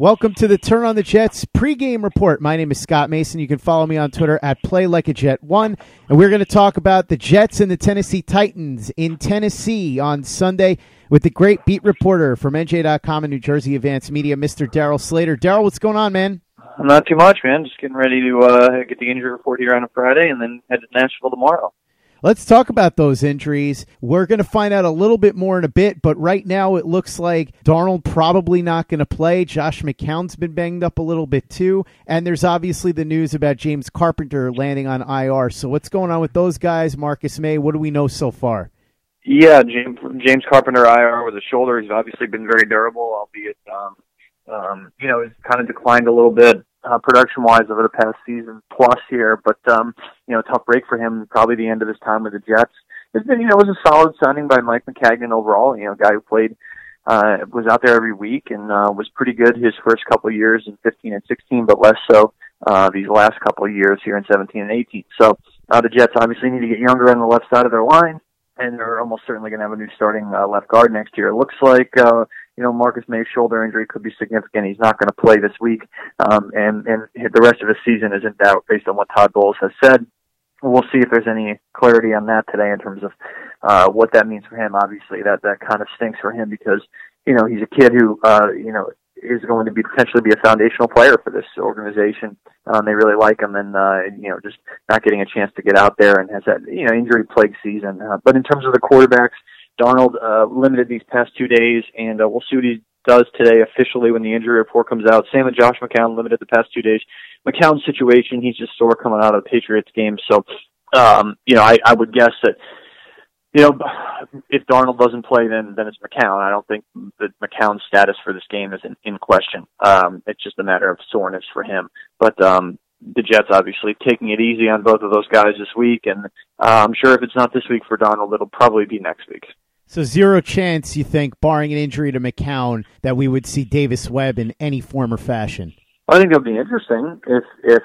Welcome to the Turn on the Jets pregame report. My name is Scott Mason. You can follow me on Twitter at Play Like a Jet One, and we're going to talk about the Jets and the Tennessee Titans in Tennessee on Sunday with the great beat reporter from NJ.com and New Jersey Advance Media, Mr. Darryl Slater. Darryl, what's going on, man? Not too much, man. Just getting ready to uh, get the injury report here on a Friday, and then head to Nashville tomorrow. Let's talk about those injuries. We're going to find out a little bit more in a bit, but right now it looks like Darnold probably not going to play. Josh McCown's been banged up a little bit too, and there's obviously the news about James Carpenter landing on IR. So what's going on with those guys? Marcus Maye? what do we know so far? Yeah, James, James Carpenter IR with a shoulder. He's obviously been very durable, albeit um, um, you know, he's kind of declined a little bit uh, production wise over the past season plus here, but um, you know, tough break for him. Probably the end of his time with the Jets. It's been, you know, it was a solid signing by Mike Maccagnan overall. You know, guy who played, uh, was out there every week and uh, was pretty good his first couple of years in 15 and 16, but less so uh, these last couple of years here in 17 and 18. So uh, the Jets obviously need to get younger on the left side of their line, and they're almost certainly going to have a new starting uh, left guard next year. It looks like. Uh, you know, Marcus Maye's shoulder injury could be significant. He's not going to play this week, um, and and the rest of his season is in doubt based on what Todd Bowles has said. We'll see if there's any clarity on that today in terms of uh, what that means for him. Obviously, that that kind of stinks for him because you know he's a kid who uh, you know is going to be potentially be a foundational player for this organization. Um, they really like him, and uh, you know, just not getting a chance to get out there and has that you know injury plagued season. Uh, but in terms of the quarterbacks, Darnold uh, limited these past two days, and uh, we'll see what he does today officially when the injury report comes out. Same with Josh McCown, limited the past two days. McCown's situation, he's just sore coming out of the Patriots game, so um, you know I, I would guess that you know if Darnold doesn't play, then then it's McCown. I don't think that McCown's status for this game is in, in question. Um, it's just a matter of soreness for him, but. um the Jets obviously taking it easy on both of those guys this week, and uh, I'm sure if it's not this week for Darnold, it'll probably be next week. So zero chance, you think, barring an injury to McCown, that we would see Davis Webb in any form or fashion? I think it'll be interesting if if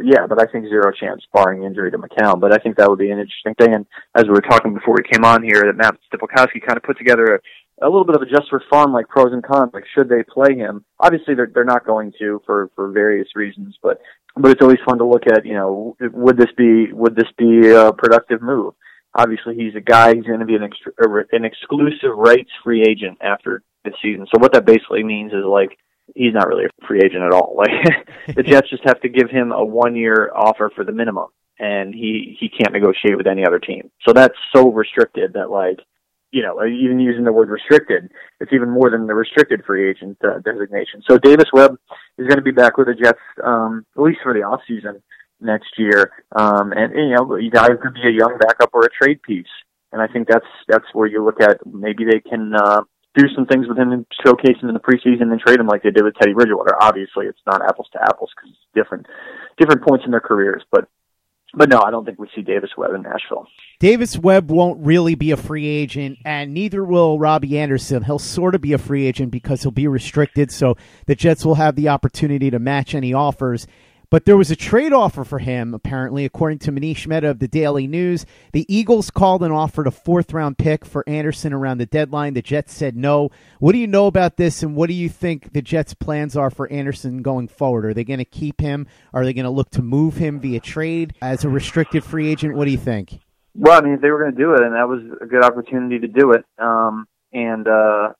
yeah, but I think zero chance barring injury to McCown. But I think that would be an interesting thing. And as we were talking before we came on here, that Matt Stypulkoski kind of put together a, a little bit of a just for fun, like pros and cons, like should they play him? Obviously, they're they're not going to for for various reasons, but but it's always fun to look at. You know, would this be would this be a productive move? Obviously, he's a guy. He's going to be an ex- an exclusive rights free agent after this season. So what that basically means is like he's not really a free agent at all. Like the Jets just have to give him a one year offer for the minimum, and he he can't negotiate with any other team. So that's so restricted that like you know even using the word restricted, it's even more than the restricted free agent uh, designation. So Davis Webb is going to be back with the Jets um, at least for the off season next year. Um, and, you know, you guys could be a young backup or a trade piece. And I think that's, that's where you look at maybe they can, uh, do some things with him and showcase him in the preseason and trade him like they did with Teddy Bridgewater. Obviously, it's not apples to apples because it's different, different points in their careers. But, but no, I don't think we see Davis Webb in Nashville. Davis Webb won't really be a free agent, and neither will Robby Anderson. He'll sort of be a free agent because he'll be restricted, so the Jets will have the opportunity to match any offers. But there was a trade offer for him, apparently, according to Manish Mehta of the Daily News. The Eagles called and offered a fourth round pick for Anderson around the deadline. The Jets said no. What do you know about this, and what do you think the Jets' plans are for Anderson going forward? Are they going to keep him? Are they going to look to move him via trade as a restricted free agent? What do you think? Well, I mean, they were going to do it, and that was a good opportunity to do it. Um, and uh,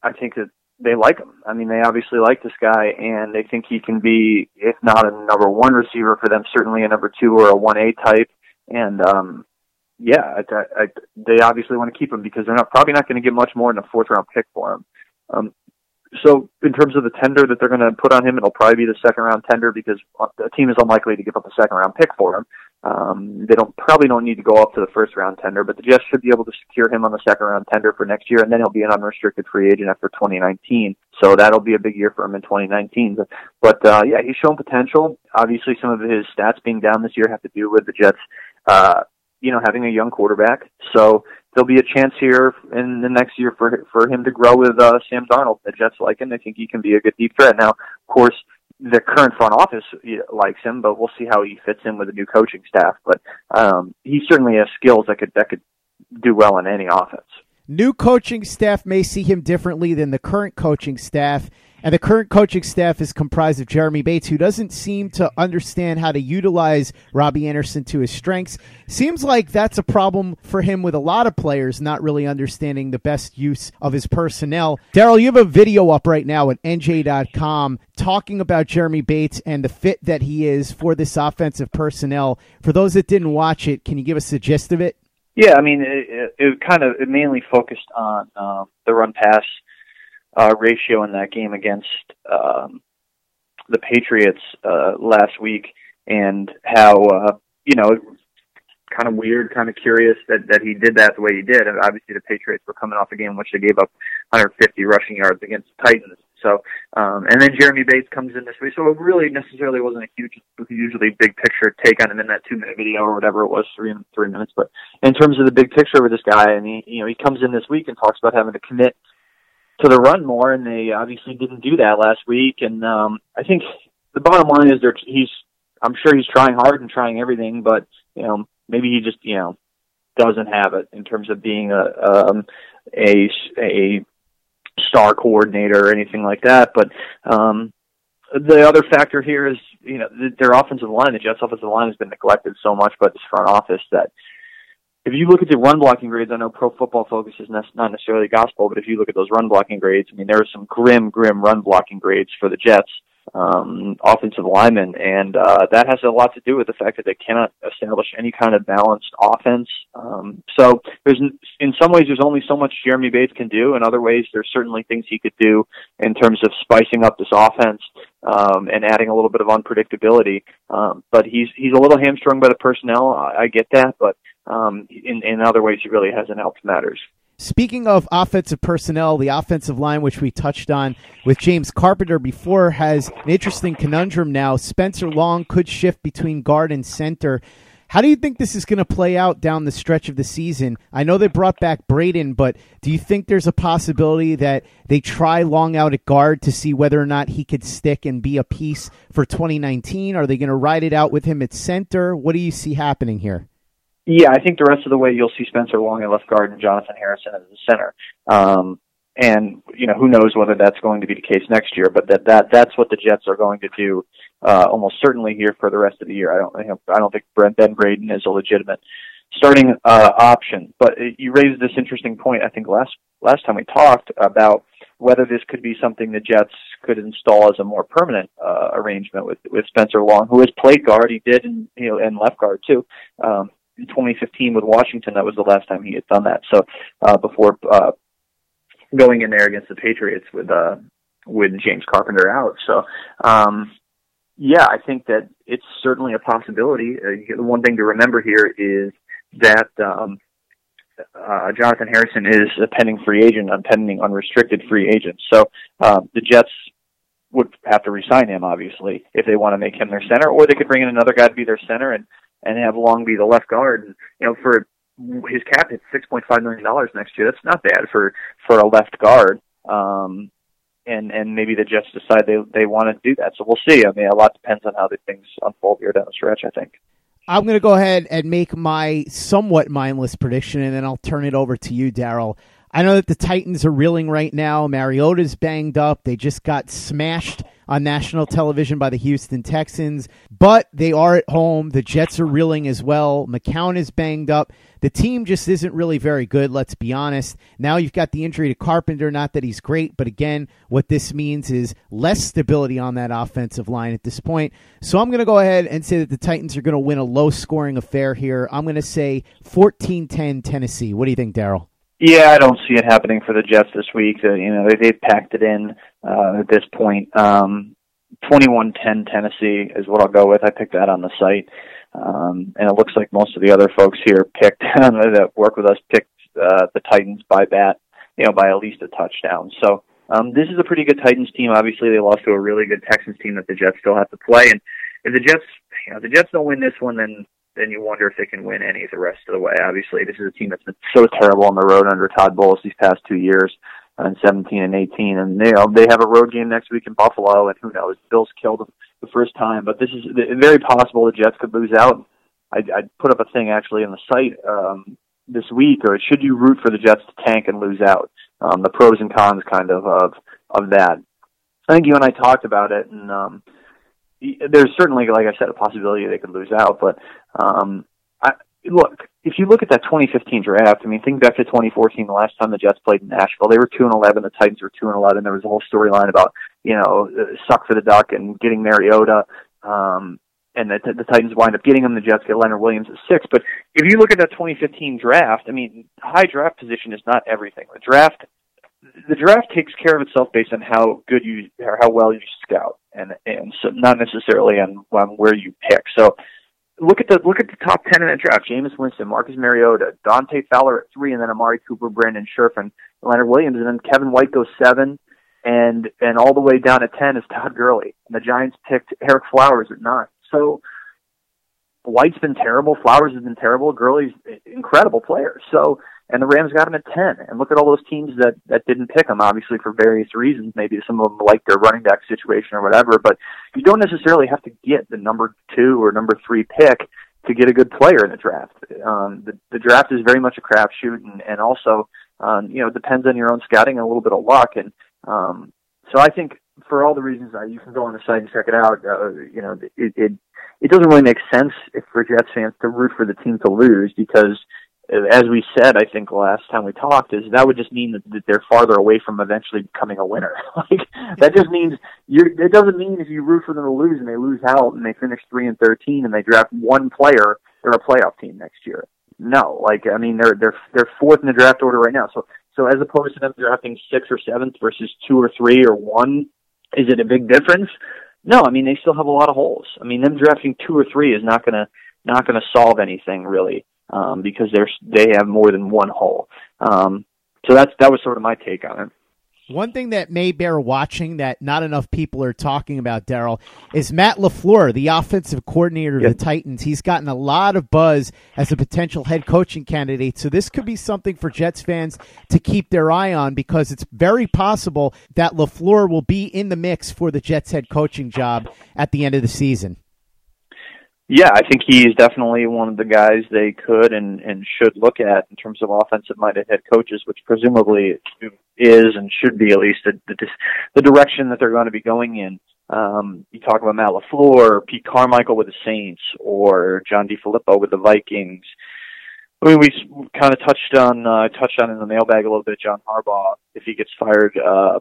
I think that they like him. I mean, they obviously like this guy, and they think he can be, if not a number one receiver for them, certainly a number two or a one A type. And um, yeah, I, I, they obviously want to keep him because they're not probably not going to get much more than a fourth round pick for him. Um, so in terms of the tender that they're going to put on him, it'll probably be the second round tender because the team is unlikely to give up a second round pick for him. Um, they don't probably don't need to go up to the first round tender, but the Jets should be able to secure him on the second round tender for next year, and then he'll be an unrestricted free agent after 2019. So that'll be a big year for him in 2019. But, but uh, yeah, he's shown potential. Obviously, some of his stats being down this year have to do with the Jets, uh, you know, having a young quarterback. So there'll be a chance here in the next year for for him to grow with uh, Sam Darnold. The Jets like him. They think he can be a good deep threat. Now, of course the current front office likes him, but we'll see how he fits in with the new coaching staff. But um, he certainly has skills that could that could do well in any offense. New coaching staff may see him differently than the current coaching staff. And the current coaching staff is comprised of Jeremy Bates, who doesn't seem to understand how to utilize Robby Anderson to his strengths. Seems like that's a problem for him with a lot of players not really understanding the best use of his personnel. Darryl, you have a video up right now at NJ.com talking about Jeremy Bates and the fit that he is for this offensive personnel. For those that didn't watch it, can you give us the gist of it? Yeah, I mean, it, it, it kind of it mainly focused on uh, the run pass uh, ratio in that game against um, the Patriots uh, last week, and how uh, you know, kind of weird, kind of curious that that he did that the way he did. And obviously, the Patriots were coming off a game in which they gave up 150 rushing yards against the Titans. So, um, and then Jeremy Bates comes in this week. So it really necessarily wasn't a huge, hugely big picture take on him in that two minute video or whatever it was, three three minutes. But in terms of the big picture with this guy, and he, you know, he comes in this week and talks about having to commit to the run more, and they obviously didn't do that last week. And um, I think the bottom line is they're he's, I'm sure he's trying hard and trying everything, but you know, maybe he just you know doesn't have it in terms of being a um, a a star coordinator or anything like that. But um, the other factor here is, you know, their offensive line, the Jets' offensive line has been neglected so much by this front office that if you look at the run blocking grades, I know Pro Football Focus is not necessarily gospel, but if you look at those run blocking grades, I mean, there are some grim, grim run blocking grades for the Jets um, offensive linemen, and uh, that has a lot to do with the fact that they cannot establish any kind of balanced offense. Um, so there's, in some ways, there's only so much Jeremy Bates can do. In other ways, there's certainly things he could do in terms of spicing up this offense um, and adding a little bit of unpredictability. Um, but he's he's a little hamstrung by the personnel. I, I get that, but um, in in other ways, he really hasn't helped matters. Speaking of offensive personnel, the offensive line, which we touched on with James Carpenter before, has an interesting conundrum now. Spencer Long could shift between guard and center. How do you think this is going to play out down the stretch of the season? I know they brought back Braden, but do you think there's a possibility that they try Long out at guard to see whether or not he could stick and be a piece for 2019? Are they going to ride it out with him at center? What do you see happening here? Yeah, I think the rest of the way you'll see Spencer Long at left guard and Jonathan Harrison at the center. Um, and you know who knows whether that's going to be the case next year, but that that that's what the Jets are going to do uh, almost certainly here for the rest of the year. I don't you know, I don't think Ben Braden is a legitimate starting uh, option. But you raised this interesting point. I think last last time we talked about whether this could be something the Jets could install as a more permanent uh, arrangement with with Spencer Long, who has played guard. He did, in, you know, and left guard too. Um, in 2015 with Washington, that was the last time he had done that. So uh, before uh, going in there against the Patriots with uh, with James Carpenter out. So um, yeah, I think that it's certainly a possibility. Uh, the one thing to remember here is that um, uh, Jonathan Harrison is a pending free agent, a pending unrestricted free agent. So uh, the Jets would have to resign him, obviously, if they want to make him their center, or they could bring in another guy to be their center and and have Long be the left guard. And, you know, for his cap hits six point five million dollars next year. That's not bad for for a left guard. Um, and and maybe the Jets decide they they want to do that. So we'll see. I mean, a lot depends on how the things unfold here down the stretch. I think. I'm going to go ahead and make my somewhat mindless prediction, and then I'll turn it over to you, Darryl. I know that the Titans are reeling right now. Mariota's banged up. They just got smashed on national television by the Houston Texans, but they are at home. The Jets are reeling as well. McCown is banged up. The team just isn't really very good, let's be honest. Now you've got the injury to Carpenter, not that he's great, but again, what this means is less stability on that offensive line at this point. So I'm going to go ahead and say that the Titans are going to win a low scoring affair here. I'm going to say 14 10 Tennessee. What do you think, Darryl? Yeah, I don't see it happening for the Jets this week. Uh, you know, they, they've packed it in uh, at this point. Um, 21-10 Tennessee is what I'll go with. I picked that on the site. Um, and it looks like most of the other folks here picked that work with us picked uh, the Titans by bat, you know, by at least a touchdown. So um, this is a pretty good Titans team. Obviously, they lost to a really good Texans team that the Jets still have to play. And if the Jets, you know, the Jets don't win this one, then then you wonder if they can win any the rest of the way. Obviously, this is a team that's been so terrible on the road under Todd Bowles these past two years, uh, in 17 and 18, and they uh, they have a road game next week in Buffalo, and who knows? Bills killed them the first time, but this is very possible the Jets could lose out. I, I put up a thing actually on the site um, this week, or should you root for the Jets to tank and lose out? Um, the pros and cons kind of of of that. I think you and I talked about it, and um, there's certainly, like I said, a possibility they could lose out. But um, I, look, if you look at that 2015 draft, I mean, think back to 2014, the last time the Jets played in Nashville. They were two and 11. The Titans were two and 11. There was a whole storyline about you know suck for the duck and getting Mariota. Um, and the, the Titans wind up getting him. The Jets get Leonard Williams at six. But if you look at that 2015 draft, I mean, high draft position is not everything. The draft the draft takes care of itself based on how good you or how well you scout, and and so not necessarily on, on where you pick. So look at the look at the top ten in the draft: Jameis Winston, Marcus Mariota, Dante Fowler at three, and then Amari Cooper, Brandon Scherff, and Leonard Williams, and then Kevin White goes seven, and and all the way down at ten is Todd Gurley. And the Giants picked Ereck Flowers at nine. So White's been terrible, Flowers has been terrible, Gurley's incredible player. So and the Rams got him at ten. And look at all those teams that that didn't pick him, obviously for various reasons. Maybe some of them like their running back situation or whatever. But you don't necessarily have to get the number two or number three pick to get a good player in the draft. Um, the, the draft is very much a crapshoot, and and also um, you know depends on your own scouting and a little bit of luck. And um, so I think for all the reasons that you can go on the site and check it out. Uh, you know, it, it it doesn't really make sense if for Jets fans to root for the team to lose because as we said, I think last time we talked, is that would just mean that, they're farther away from eventually becoming a winner. like that just means you're. It doesn't mean if you root for them to lose and they lose out and they finish three and thirteen and they draft one player, they're a playoff team next year. No, like I mean, they're they're they're fourth in the draft order right now. So so as opposed to them drafting sixth or seventh versus two or three or one, is it a big difference? No, I mean they still have a lot of holes. I mean them drafting two or three is not gonna not gonna solve anything really um, because they're they have more than one hole. Um, so that's that was sort of my take on it. One thing that may bear watching that not enough people are talking about, Darryl, is Matt LaFleur, the offensive coordinator of the Titans. He's gotten a lot of buzz as a potential head coaching candidate. So this could be something for Jets fans to keep their eye on because it's very possible that LaFleur will be in the mix for the Jets head coaching job at the end of the season. Yeah, I think he's definitely one of the guys they could and and should look at in terms of offensive minded head coaches, which presumably is and should be at least the the, the direction that they're going to be going in. Um, you talk about Matt LaFleur, Pete Carmichael with the Saints, or John DeFilippo with the Vikings. I mean, we kind of touched on uh, touched on in the mailbag a little bit. John Harbaugh, if he gets fired uh,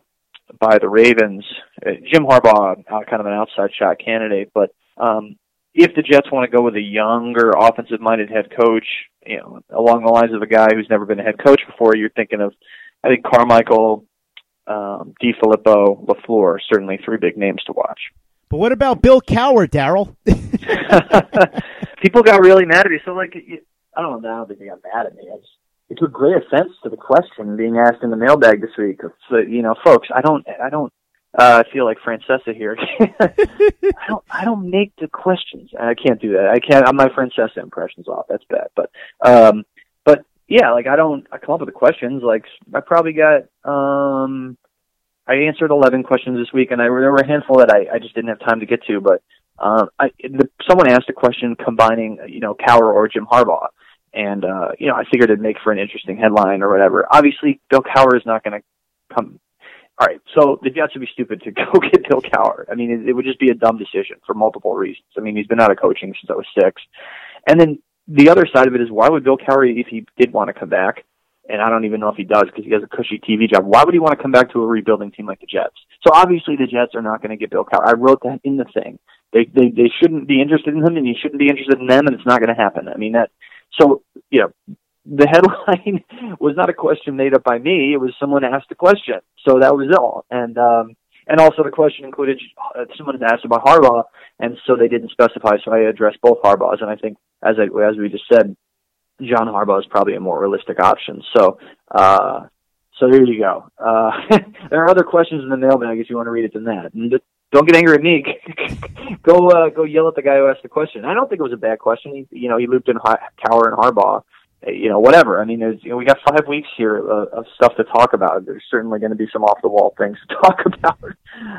by the Ravens, uh, Jim Harbaugh, uh, kind of an outside shot candidate, but um, if the Jets want to go with a younger offensive-minded head coach, you know, along the lines of a guy who's never been a head coach before, you're thinking of, I think Carmichael, um, DeFilippo, LaFleur, certainly three big names to watch. But what about Bill Cowher, Darryl? People got really mad at me. So, like, I don't know. I don't think they got mad at me. I just, it took great offense to the question being asked in the mailbag this week. So, you know, folks, I don't, I don't uh, I feel like Francesa here. I don't. I don't make the questions. I can't do that. I can't. My Francesa impressions off. That's bad. But, um, but yeah, like I don't. I come up with the questions. Like I probably got. Um, I answered 11 questions this week, and I there were a handful that I, I just didn't have time to get to. But um, I, the, someone asked a question combining, you know, Cowher or Jim Harbaugh, and uh, you know, I figured it'd make for an interesting headline or whatever. Obviously, Bill Cowher is not going to come all right, so the Jets would be stupid to go get Bill Cowher. I mean, it, it would just be a dumb decision for multiple reasons. I mean, he's been out of coaching since I was six, and then the other side of it is why would Bill Cowher, if he did want to come back, and I don't even know if he does because he has a cushy TV job. Why would he want to come back to a rebuilding team like the Jets? So obviously the Jets are not going to get Bill Cowher. I wrote that in the thing. They they they shouldn't be interested in him, and he shouldn't be interested in them, and it's not going to happen. I mean that. So you know, the headline was not a question made up by me. It was someone asked a question. So that was all. And, um, and also the question included uh, someone had asked about Harbaugh, and so they didn't specify. So I addressed both Harbaughs, and I think, as I, as we just said, John Harbaugh is probably a more realistic option. So, uh, so there you go. Uh, there are other questions in the mailbag if you want to read it than that. And don't get angry at me. go, uh, go yell at the guy who asked the question. I don't think it was a bad question. He, you know, he looped in Cowher and Harbaugh you know, whatever. I mean, there's, you know, we got five weeks here of, of stuff to talk about. There's certainly going to be some off the wall things to talk about.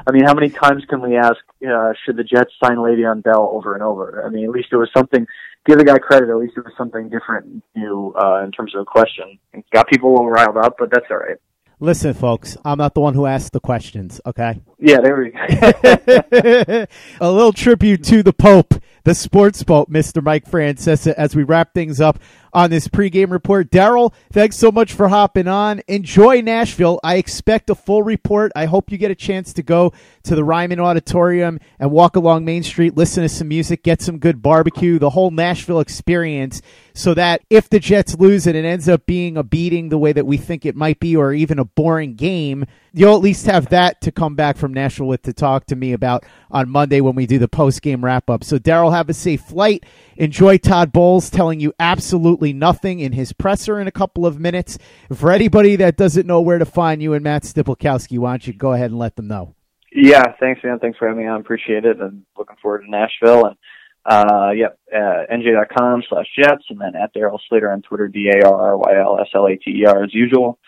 I mean, how many times can we ask, uh, should the Jets sign Le'Veon Bell over and over? I mean, at least it was something, give the guy credit, at least it was something different new, uh, in terms of a question. It got people a little riled up, but that's all right. Listen, folks, I'm not the one who asked the questions, okay? Yeah, there we go. a little tribute to the Pope, the sports pope, Mr. Mike Francesa, as we wrap things up on this pregame report. Darryl, thanks so much for hopping on. Enjoy Nashville. I expect a full report. I hope you get a chance to go to the Ryman Auditorium and walk along Main Street, listen to some music, get some good barbecue, the whole Nashville experience, so that if the Jets lose and it ends up being a beating the way that we think it might be, or even a boring game, you'll at least have that to come back from Nashville with to talk to me about on Monday when we do the post game wrap up. So, Darryl, have a safe flight. Enjoy Todd Bowles telling you absolutely nothing in his presser in a couple of minutes. For anybody that doesn't know where to find you and Matt Stypulkoski, why don't you go ahead and let them know? Yeah, thanks, man. Thanks for having me on. Appreciate it, and looking forward to Nashville. And uh, yep, uh, nj.com slash Jets, and then at Darryl Slater on Twitter, D A R R Y L S L A T E R as usual.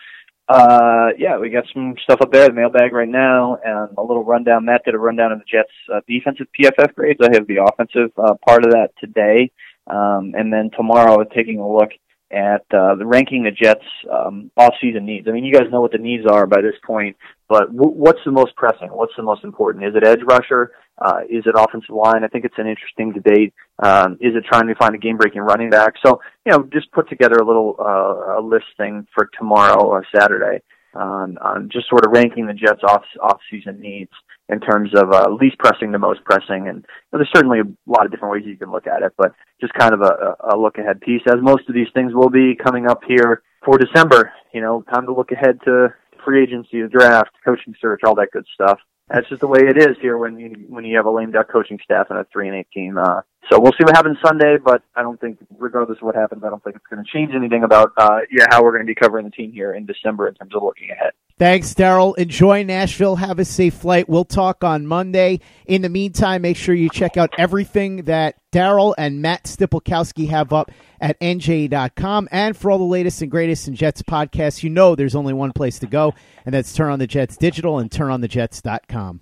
Uh, yeah, we got some stuff up there, the mailbag right now, and a little rundown. Matt did a rundown of the Jets' uh, defensive PFF grades. I have the offensive uh, part of that today, um, and then tomorrow, taking a look at uh, the ranking the Jets' um, off-season needs. I mean, you guys know what the needs are by this point, but w- what's the most pressing? What's the most important? Is it edge rusher? Uh, is it offensive line? I think it's an interesting debate. Um, is it trying to find a game-breaking running back? So, you know, just put together a little uh, a list thing for tomorrow or Saturday on, on just sort of ranking the Jets' off off-season needs in terms of uh, least pressing to most pressing. And you know, there's certainly a lot of different ways you can look at it, but just kind of a, a look ahead piece, as most of these things will be coming up here for December. You know, time to look ahead to free agency, the draft, coaching search, all that good stuff. That's just the way it is here when you when you have a lame duck coaching staff and a three and eight team. Uh, so we'll see what happens Sunday, but I don't think, regardless of what happens, I don't think it's going to change anything about uh, yeah how we're going to be covering the team here in December in terms of looking ahead. Thanks, Darryl. Enjoy Nashville. Have a safe flight. We'll talk on Monday. In the meantime, make sure you check out everything that Darryl and Matt Stypulkoski have up at NJ.com. And for all the latest and greatest in Jets podcasts, you know there's only one place to go, and that's Turn on the Jets Digital and TurnOnTheJets.com.